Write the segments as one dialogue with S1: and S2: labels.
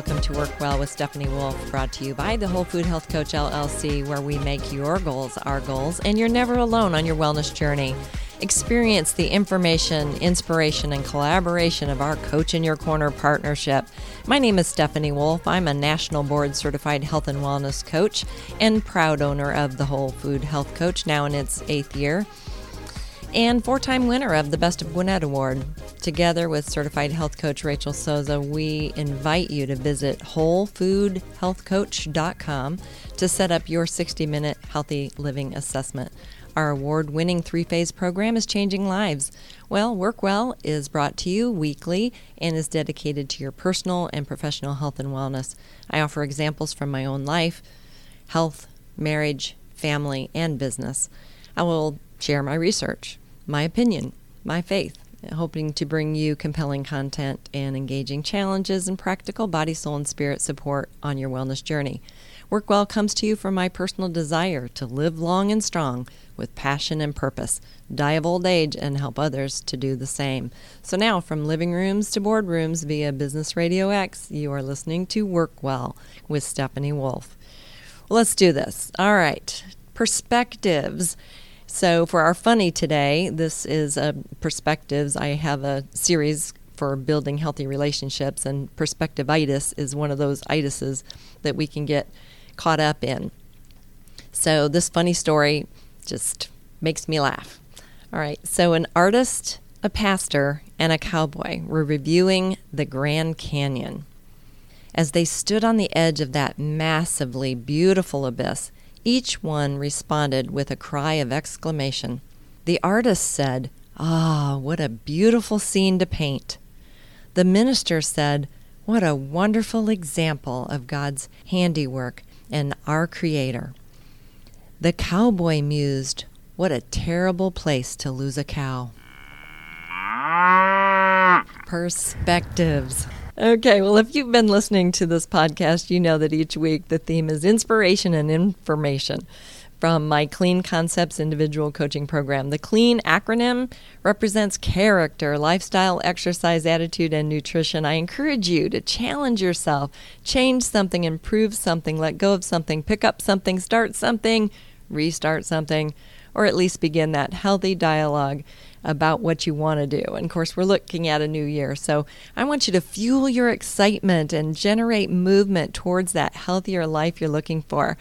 S1: Welcome to Work Well with Stephanie Wolfe, brought to you by the Whole Food Health Coach LLC, where we make your goals our goals, and you're never alone on your wellness journey. Experience the information, inspiration, and collaboration of our Coach in Your Corner partnership. My name is Stephanie Wolfe. I'm a national board certified health and wellness coach and proud owner of the Whole Food Health Coach, now in its eighth year and four time winner of the Best of Gwinnett Award. Together with certified health coach Rachel Souza, we invite you to visit wholefoodhealthcoach.com to set up your 60 minute healthy living assessment. Our award winning three phase program is changing lives. Well, Work Well is brought to you weekly and is dedicated to your personal and professional health and wellness. I offer examples from my own life, health, marriage, family, and business. I will share my research, my opinion, my faith, hoping to bring you compelling content and engaging challenges and practical body, soul, and spirit support on your wellness journey. Work Well comes to you from my personal desire to live long and strong with passion and purpose, die of old age, and help others to do the same. So now, from living rooms to boardrooms via Business RadioX, you are listening to Work Well with Stephanie Wolfe. let's do this. All right, perspectives. So, for our funny today, this is a perspectives. I have a series for building healthy relationships, and perspectivitis is one of those itises that we can get caught up in. So, this funny story just makes me laugh. All right, so an artist, a pastor, and a cowboy were reviewing the Grand Canyon. As they stood on the edge of that massively beautiful abyss, each one responded with a cry of exclamation. The artist said, Ah, what a beautiful scene to paint. The minister said, What a wonderful example of God's handiwork and our Creator. The cowboy mused, What a terrible place to lose a cow. Perspectives. Okay, well, if you've been listening to this podcast, you know that each week the theme is inspiration and information from my Clean Concepts individual coaching program. The CLEAN acronym represents character, lifestyle, exercise, attitude, and nutrition. I encourage you to challenge yourself, change something, improve something, let go of something, pick up something, start something, restart something, or at least begin that healthy dialogue about what you want to do. And of course, we're looking at a new year. So I want you to fuel your excitement and generate movement towards that healthier life you're looking for.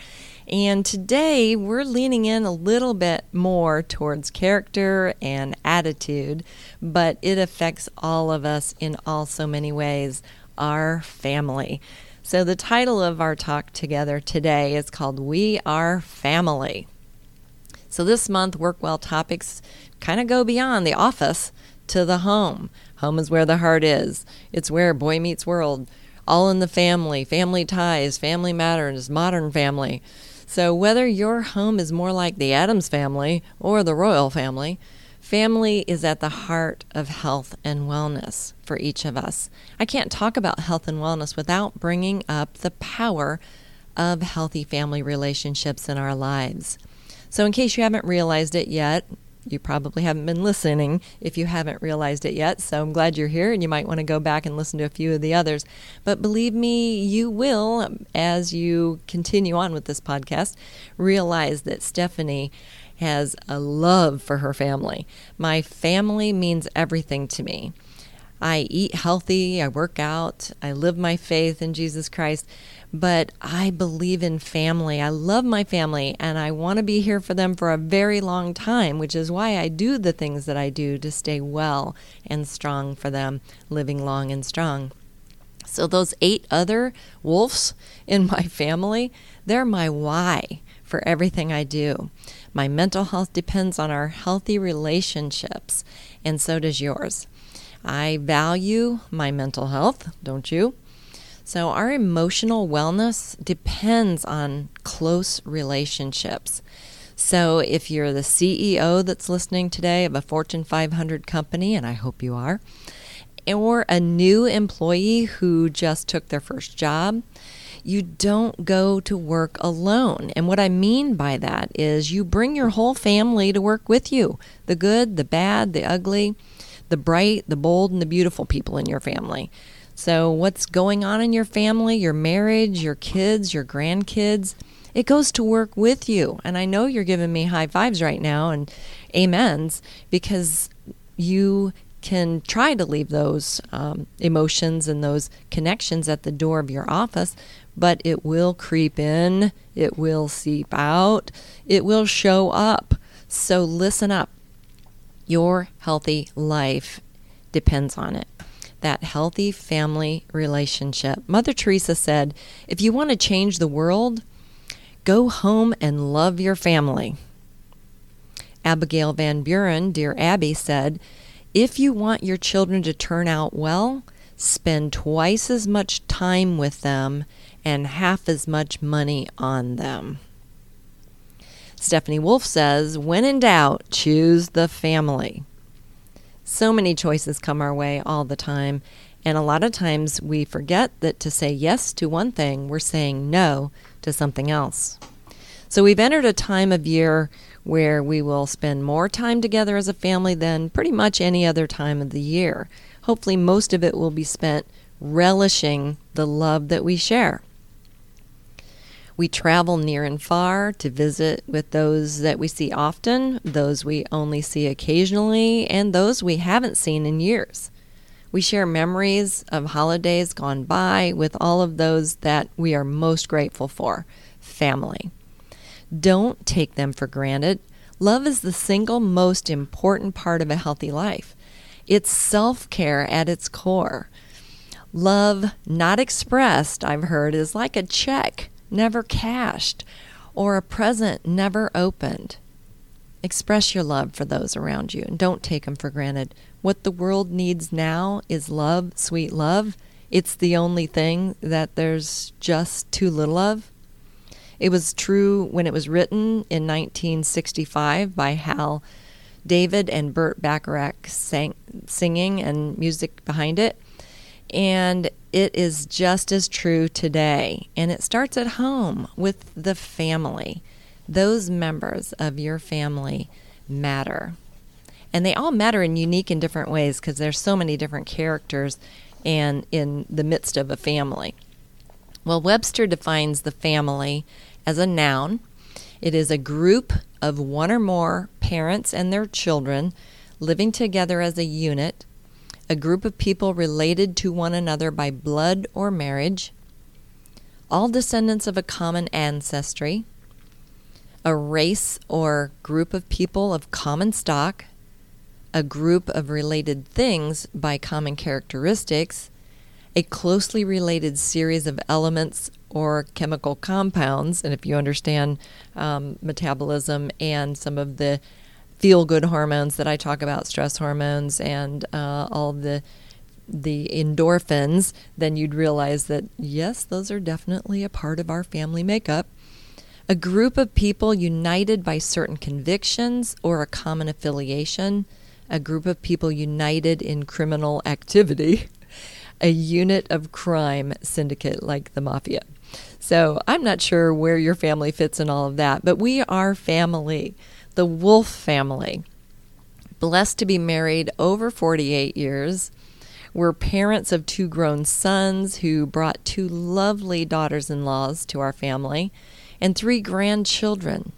S1: And today we're leaning in a little bit more towards character and attitude, but it affects all of us in all so many ways our family. So the title of our talk together today is called We Are Family. So this month, Work Well topics kind of go beyond the office to the home. Home is where the heart is. It's where boy meets world. All in the family, family ties, family matters, modern family. So whether your home is more like the Addams family or the royal family, family is at the heart of health and wellness for each of us. I can't talk about health and wellness without bringing up the power of healthy family relationships in our lives. So, in case you haven't realized it yet, you probably haven't been listening if you haven't realized it yet. So I'm glad you're here and you might want to go back and listen to a few of the others. But believe me, you will, as you continue on with this podcast, realize that Stephanie has a love for her family. My family means everything to me. I eat healthy, I work out, I live my faith in Jesus Christ but I believe in family. I love my family and I want to be here for them for a very long time, which is why I do the things that I do to stay well and strong for them, living long and strong. So, those eight other wolves in my family, they're my why for everything I do. My mental health depends on our healthy relationships, and so does yours. I value my mental health, don't you? So, our emotional wellness depends on close relationships. So, if you're the CEO that's listening today of a Fortune 500 company, and I hope you are, or a new employee who just took their first job, you don't go to work alone. And what I mean by that is you bring your whole family to work with you the good, the bad, the ugly, the bright, the bold, and the beautiful people in your family. So, what's going on in your family, your marriage, your kids, your grandkids, it goes to work with you. And I know you're giving me high fives right now and amens because you can try to leave those um, emotions and those connections at the door of your office, but it will creep in, it will seep out, it will show up. So listen up. Your healthy life depends on it that healthy family relationship. Mother Teresa said, if you want to change the world, go home and love your family. Abigail Van Buren, dear Abby, said, if you want your children to turn out well, spend twice as much time with them and half as much money on them. Stephanie Wolfe says, when in doubt, choose the family. So many choices come our way all the time. And a lot of times we forget that to say yes to one thing, we're saying no to something else. So we've entered a time of year where we will spend more time together as a family than pretty much any other time of the year. Hopefully, most of it will be spent relishing the love that we share. We travel near and far to visit with those that we see often, those we only see occasionally, and those we haven't seen in years. We share memories of holidays gone by with all of those that we are most grateful for family. Don't take them for granted. Love is the single most important part of a healthy life. It's self care at its core. Love not expressed, I've heard, is like a check never cashed, or a present never opened. Express your love for those around you and don't take them for granted. What the world needs now is love, sweet love. It's the only thing that there's just too little of. It was true when it was written in 1965 by Hal David and Burt Bacharach sang, singing and music behind it. And it is just as true today. And it starts at home with the family. Those members of your family matter. And they all matter in unique and different ways because there's so many different characters and in the midst of a family. Well, Webster defines the family as a noun. It is a group of one or more parents and their children living together as a unit a group of people related to one another by blood or marriage, all descendants of a common ancestry, a race or group of people of common stock, a group of related things by common characteristics, a closely related series of elements or chemical compounds. And if you understand um, metabolism and some of the feel good hormones that I talk about, stress hormones and uh, all the the endorphins, then you'd realize that yes, those are definitely a part of our family makeup. A group of people united by certain convictions or a common affiliation, a group of people united in criminal activity, a unit of crime syndicate like the mafia. So I'm not sure where your family fits in all of that, but we are family the Wolfe family. Blessed to be married over 48 years. We're parents of two grown sons who brought two lovely daughters in laws to our family and three grandchildren.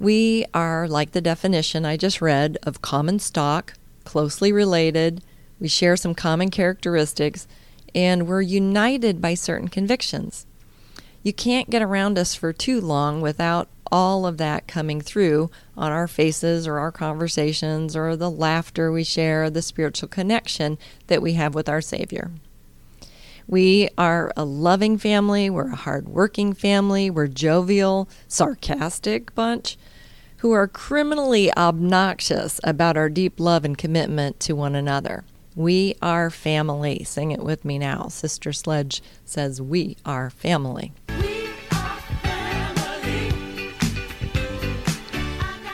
S1: We are, like the definition I just read, of common stock, closely related, we share some common characteristics, and we're united by certain convictions. You can't get around us for too long without all of that coming through on our faces or our conversations or the laughter we share, the spiritual connection that we have with our Savior. We are a loving family, we're a hardworking family, we're jovial, sarcastic bunch who are criminally obnoxious about our deep love and commitment to one another. We are family. Sing it with me now. Sister Sledge says, We are family.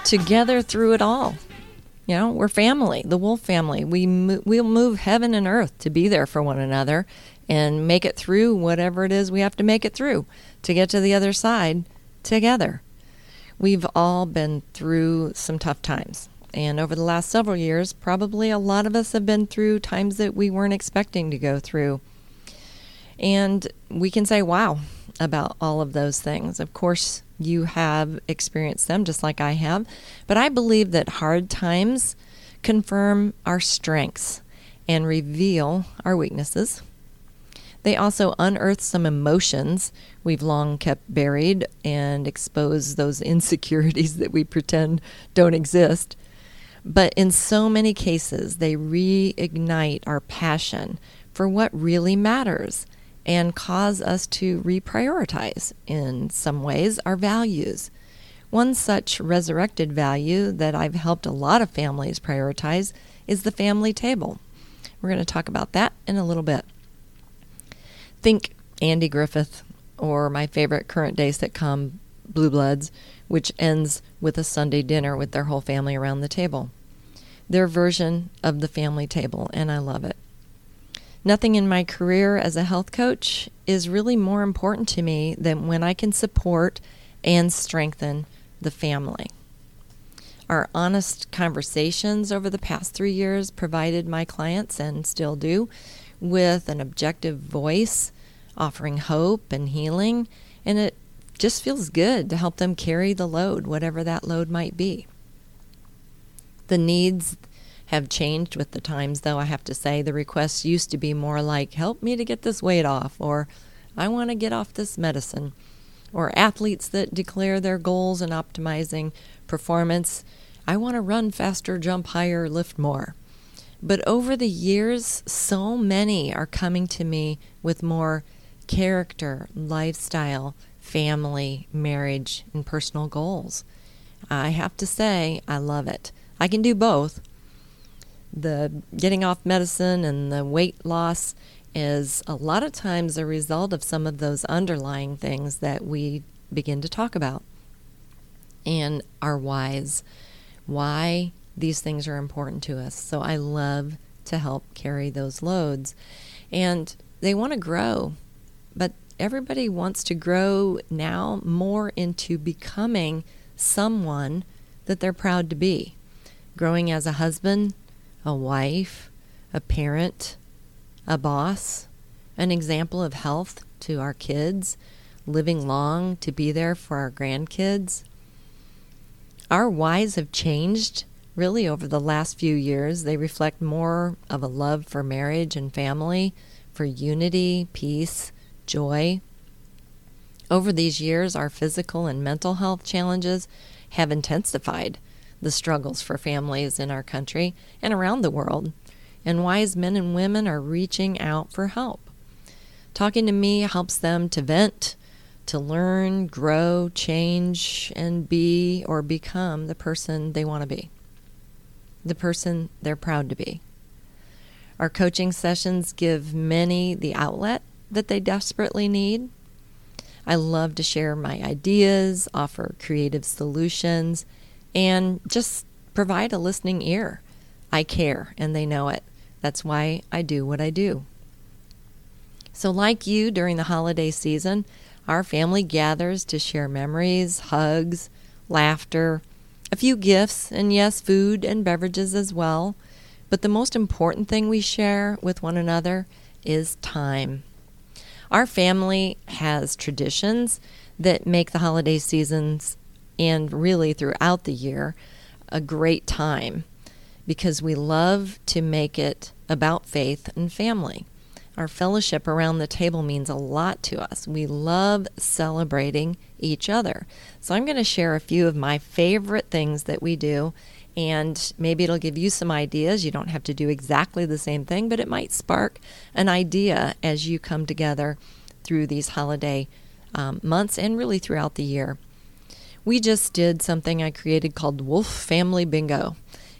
S1: Together through it all. You know, we're family, the Wolfe family. We mo- we'll move heaven and earth to be there for one another and make it through whatever it is we have to make it through to get to the other side together. We've all been through some tough times. And over the last several years, probably a lot of us have been through times that we weren't expecting to go through. And we can say, wow, about all of those things. Of course, you have experienced them just like I have. But I believe that hard times confirm our strengths and reveal our weaknesses. They also unearth some emotions we've long kept buried and expose those insecurities that we pretend don't exist. But in so many cases, they reignite our passion for what really matters and cause us to reprioritize, in some ways, our values. One such resurrected value that I've helped a lot of families prioritize is the family table. We're going to talk about that in a little bit. Think Andy Griffith or my favorite current day sitcom, Blue Bloods, which ends with a Sunday dinner with their whole family around the table. Their version of the family table, and I love it. Nothing in my career as a health coach is really more important to me than when I can support and strengthen the family. Our honest conversations over the past three years provided my clients, and still do, with an objective voice, offering hope and healing, and it just feels good to help them carry the load, whatever that load might be. The needs have changed with the times, though, I have to say. The requests used to be more like, help me to get this weight off, or I want to get off this medicine, or athletes that declare their goals in optimizing performance. I want to run faster, jump higher, lift more. But over the years, so many are coming to me with more character, lifestyle, family, marriage, and personal goals. I have to say, I love it. I can do both, the getting off medicine and the weight loss is a lot of times a result of some of those underlying things that we begin to talk about and our whys, why these things are important to us. So I love to help carry those loads. And they want to grow, but everybody wants to grow now more into becoming someone that they're proud to be. Growing as a husband, a wife, a parent, a boss, an example of health to our kids, living long to be there for our grandkids. Our whys have changed really over the last few years. They reflect more of a love for marriage and family, for unity, peace, joy. Over these years, our physical and mental health challenges have intensified the struggles for families in our country and around the world, and wise men and women are reaching out for help. Talking to me helps them to vent, to learn, grow, change, and be or become the person they want to be, the person they're proud to be. Our coaching sessions give many the outlet that they desperately need. I love to share my ideas, offer creative solutions, and just provide a listening ear. I care, and they know it. That's why I do what I do. So, like you during the holiday season, our family gathers to share memories, hugs, laughter, a few gifts, and yes, food and beverages as well. But the most important thing we share with one another is time. Our family has traditions that make the holiday seasons and really throughout the year a great time because we love to make it about faith and family. Our fellowship around the table means a lot to us. We love celebrating each other. So, I'm going to share a few of my favorite things that we do, and maybe it'll give you some ideas. You don't have to do exactly the same thing, but it might spark an idea as you come together through these holiday um, months and really throughout the year. We just did something I created called Wolfe Family Bingo.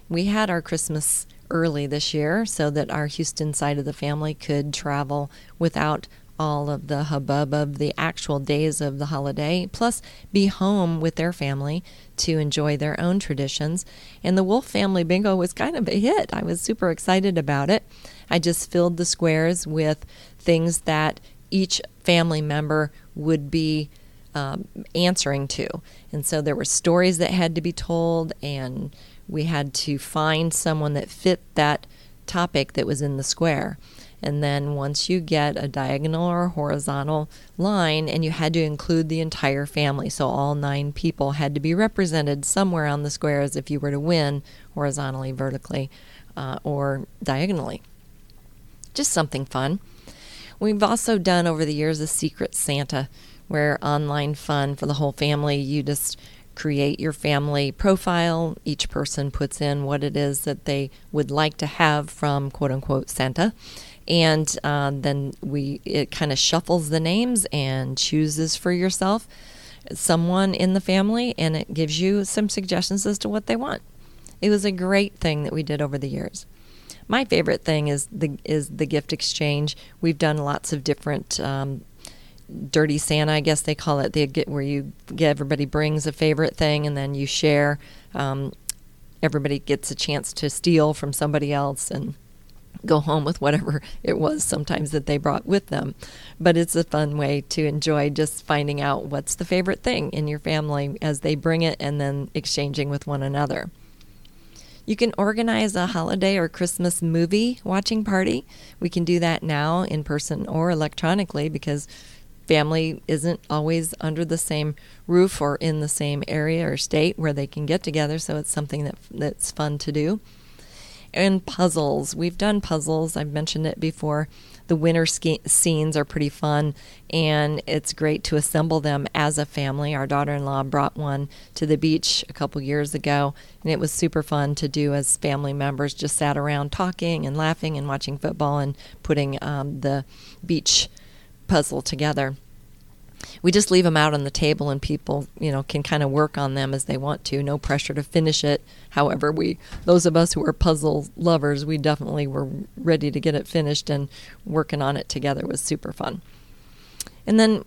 S1: We had our Christmas early this year so that our Houston side of the family could travel without all of the hubbub of the actual days of the holiday, plus be home with their family to enjoy their own traditions. And the Wolfe Family Bingo was kind of a hit. I was super excited about it. I just filled the squares with things that each family member would be um, answering to. And so there were stories that had to be told, and we had to find someone that fit that topic that was in the square. And then once you get a diagonal or horizontal line, and you had to include the entire family, so all nine people had to be represented somewhere on the squares if you were to win horizontally, vertically, uh, or diagonally. Just something fun. We've also done over the years a Secret Santa, where online fun for the whole family. You just create your family profile. Each person puts in what it is that they would like to have from quote unquote Santa. And uh, then we it kind of shuffles the names and chooses for yourself someone in the family, and it gives you some suggestions as to what they want. It was a great thing that we did over the years. My favorite thing is the is the gift exchange. We've done lots of different um, dirty Santa, I guess they call it. They get where you get everybody brings a favorite thing and then you share. Um, everybody gets a chance to steal from somebody else and go home with whatever it was sometimes that they brought with them. But it's a fun way to enjoy just finding out what's the favorite thing in your family as they bring it and then exchanging with one another. You can organize a holiday or Christmas movie watching party. We can do that now in person or electronically because family isn't always under the same roof or in the same area or state where they can get together, so it's something that that's fun to do. And puzzles. We've done puzzles. I've mentioned it before. The winter scenes are pretty fun, and it's great to assemble them as a family. Our daughter in law brought one to the beach a couple years ago, and it was super fun to do as family members. Just sat around talking and laughing and watching football and putting um, the beach puzzle together. We just leave them out on the table and people, you know, can kind of work on them as they want to. No pressure to finish it. However, we those of us who are puzzle lovers, we definitely were ready to get it finished and working on it together was super fun. And then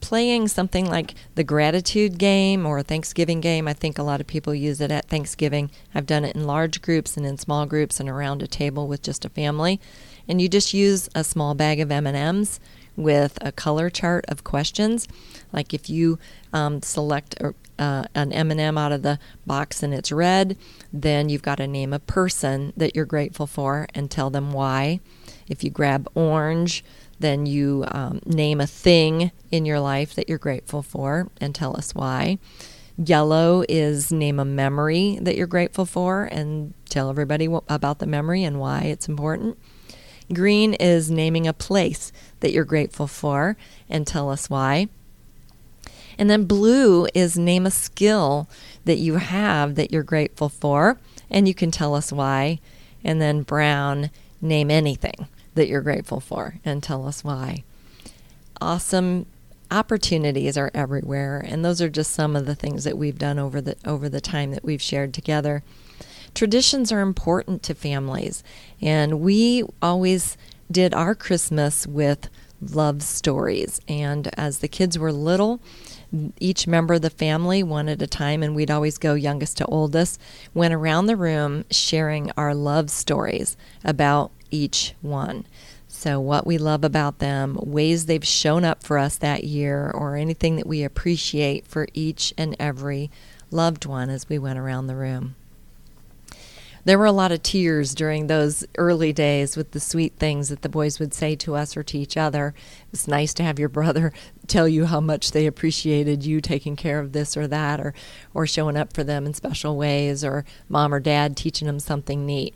S1: playing something like the gratitude game or a Thanksgiving game. I think a lot of people use it at Thanksgiving. I've done it in large groups and in small groups and around a table with just a family. And you just use a small bag of M&Ms with a color chart of questions. Like if you um, select a, uh, an M&M out of the box and it's red, then you've got to name a person that you're grateful for and tell them why. If you grab orange, then you um, name a thing in your life that you're grateful for and tell us why. Yellow is name a memory that you're grateful for and tell everybody about the memory and why it's important. Green is naming a place that you're grateful for and tell us why. And then blue is name a skill that you have that you're grateful for and you can tell us why. And then brown, name anything that you're grateful for and tell us why. Awesome opportunities are everywhere and those are just some of the things that we've done over the over the time that we've shared together. Traditions are important to families and we always did our Christmas with love stories. And as the kids were little, each member of the family, one at a time, and we'd always go youngest to oldest, went around the room sharing our love stories about each one. So, what we love about them, ways they've shown up for us that year, or anything that we appreciate for each and every loved one as we went around the room there were a lot of tears during those early days with the sweet things that the boys would say to us or to each other. It was nice to have your brother tell you how much they appreciated you taking care of this or that or or showing up for them in special ways or mom or dad teaching them something neat.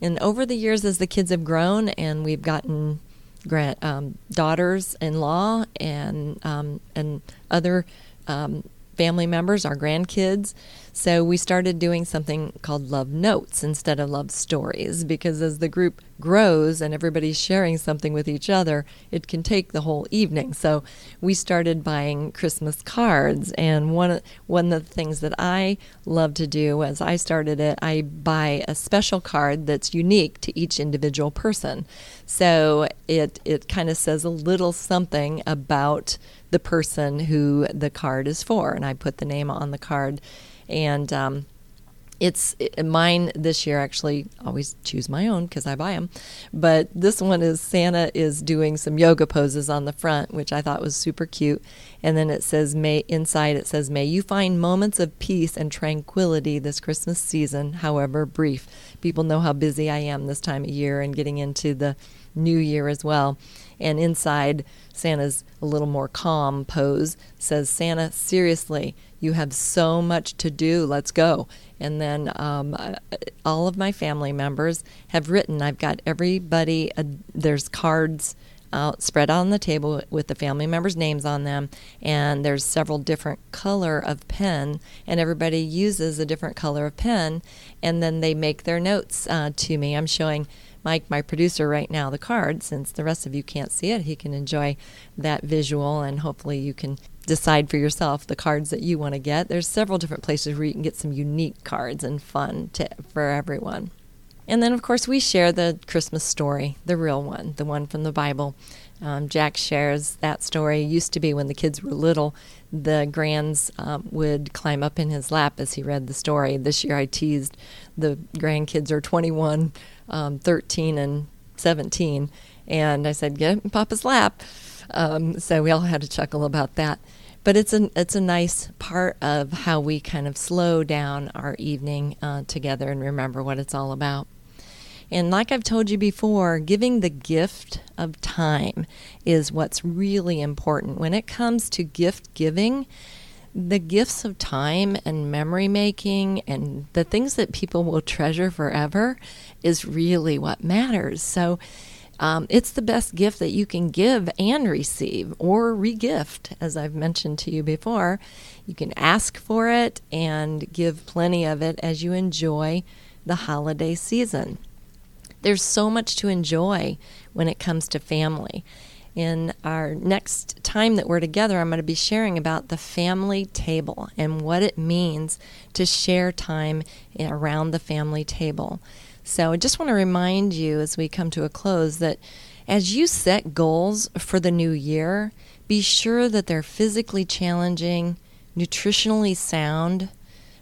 S1: And over the years as the kids have grown and we've gotten grand, um, daughters-in-law and um, and other um, family members, our grandkids, so we started doing something called love notes instead of love stories because as the group grows and everybody's sharing something with each other, it can take the whole evening. So we started buying Christmas cards and one one of the things that I love to do as I started it, I buy a special card that's unique to each individual person. So it it kind of says a little something about the person who the card is for and I put the name on the card. And um, it's it, mine this year actually always choose my own because i buy them but this one is santa is doing some yoga poses on the front which i thought was super cute. And then it says may inside it says may you find moments of peace and tranquility this christmas season however brief. People know how busy i am this time of year and getting into the new year as well and inside santa's a little more calm pose says santa seriously you have so much to do. Let's go. And then um, uh, all of my family members have written. I've got everybody, uh, there's cards out, spread out on the table with the family members' names on them, and there's several different color of pen, and everybody uses a different color of pen, and then they make their notes uh, to me. I'm showing Mike, my producer, right now the card. Since the rest of you can't see it, he can enjoy that visual, and hopefully you can decide for yourself the cards that you want to get. There's several different places where you can get some unique cards and fun to, for everyone. And then, of course, we share the Christmas story, the real one, the one from the Bible. Um, Jack shares that story. Used to be when the kids were little, the grands um, would climb up in his lap as he read the story. This year I teased the grandkids are 21, um, 13, and 17. And I said, Get in Papa's lap. Um, so we all had to chuckle about that. But it's a it's a nice part of how we kind of slow down our evening uh, together and remember what it's all about. And like I've told you before, giving the gift of time is what's really important. When it comes to gift giving, the gifts of time and memory making and the things that people will treasure forever is really what matters. So um, it's the best gift that you can give and receive or regift, as I've mentioned to you before. You can ask for it and give plenty of it as you enjoy the holiday season. There's so much to enjoy when it comes to family. In our next time that we're together, I'm going to be sharing about the family table and what it means to share time around the family table. So I just want to remind you as we come to a close that as you set goals for the new year, be sure that they're physically challenging, nutritionally sound,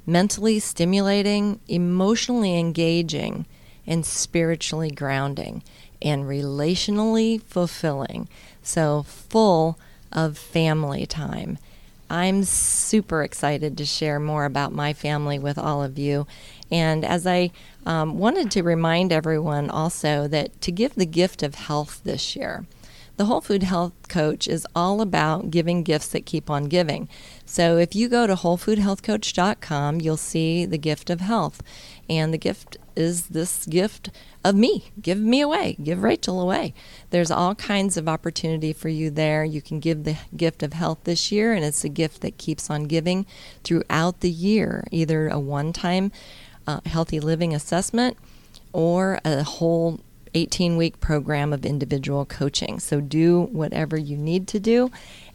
S1: mentally stimulating, emotionally engaging, and spiritually grounding, and relationally fulfilling. So, full of family time. I'm super excited to share more about my family with all of you. And as I um, wanted to remind everyone also that to give the gift of health this year, the Whole Food Health Coach is all about giving gifts that keep on giving. So if you go to wholefoodhealthcoach.com, you'll see the gift of health. And the gift is this gift of me. Give me away. Give Rachel away. There's all kinds of opportunity for you there. You can give the gift of health this year, and it's a gift that keeps on giving throughout the year, either a one time uh, healthy living assessment or a whole 18 week program of individual coaching. So do whatever you need to do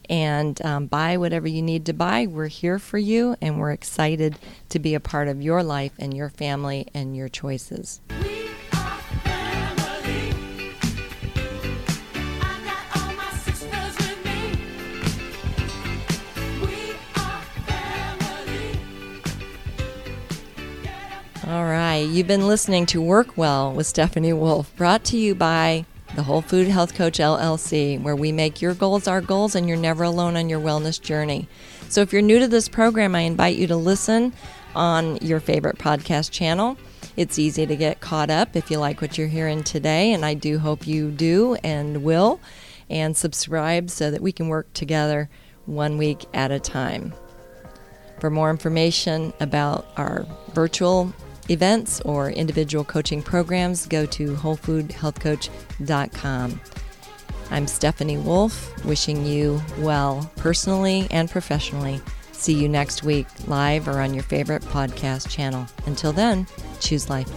S1: and um, buy whatever you need to buy. We're here for you and we're excited to be a part of your life and your family and your choices. All right, you've been listening to Work Well with Stephanie Wolfe, brought to you by the Whole Food Health Coach LLC, where we make your goals our goals and you're never alone on your wellness journey. So if you're new to this program, I invite you to listen on your favorite podcast channel. It's easy to get caught up if you like what you're hearing today, and I do hope you do and will. And subscribe so that we can work together one week at a time. For more information about our virtual events or individual coaching programs, go to wholefoodhealthcoach.com. I'm Stephanie Wolfe, wishing you well personally and professionally. See you next week, live or on your favorite podcast channel. Until then, choose life.